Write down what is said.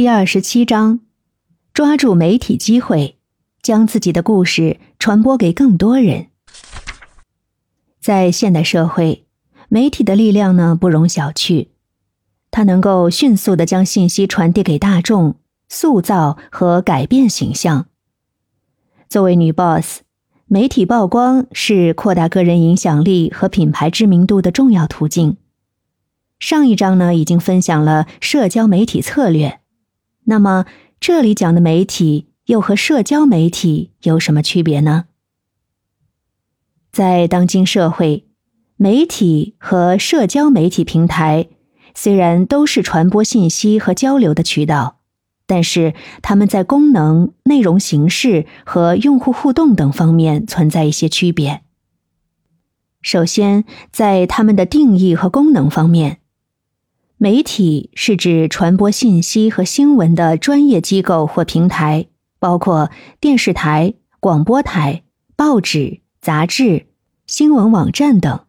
第二十七章：抓住媒体机会，将自己的故事传播给更多人。在现代社会，媒体的力量呢不容小觑，它能够迅速的将信息传递给大众，塑造和改变形象。作为女 boss，媒体曝光是扩大个人影响力和品牌知名度的重要途径。上一章呢已经分享了社交媒体策略，那么这里讲的媒体又和社交媒体有什么区别呢？在当今社会，媒体和社交媒体平台虽然都是传播信息和交流的渠道，但是它们在功能、内容形式和用户互动等方面存在一些区别。首先，在它们的定义和功能方面，媒体是指传播信息和新闻的专业机构或平台，包括电视台、广播台、报纸。杂志、新闻网站等，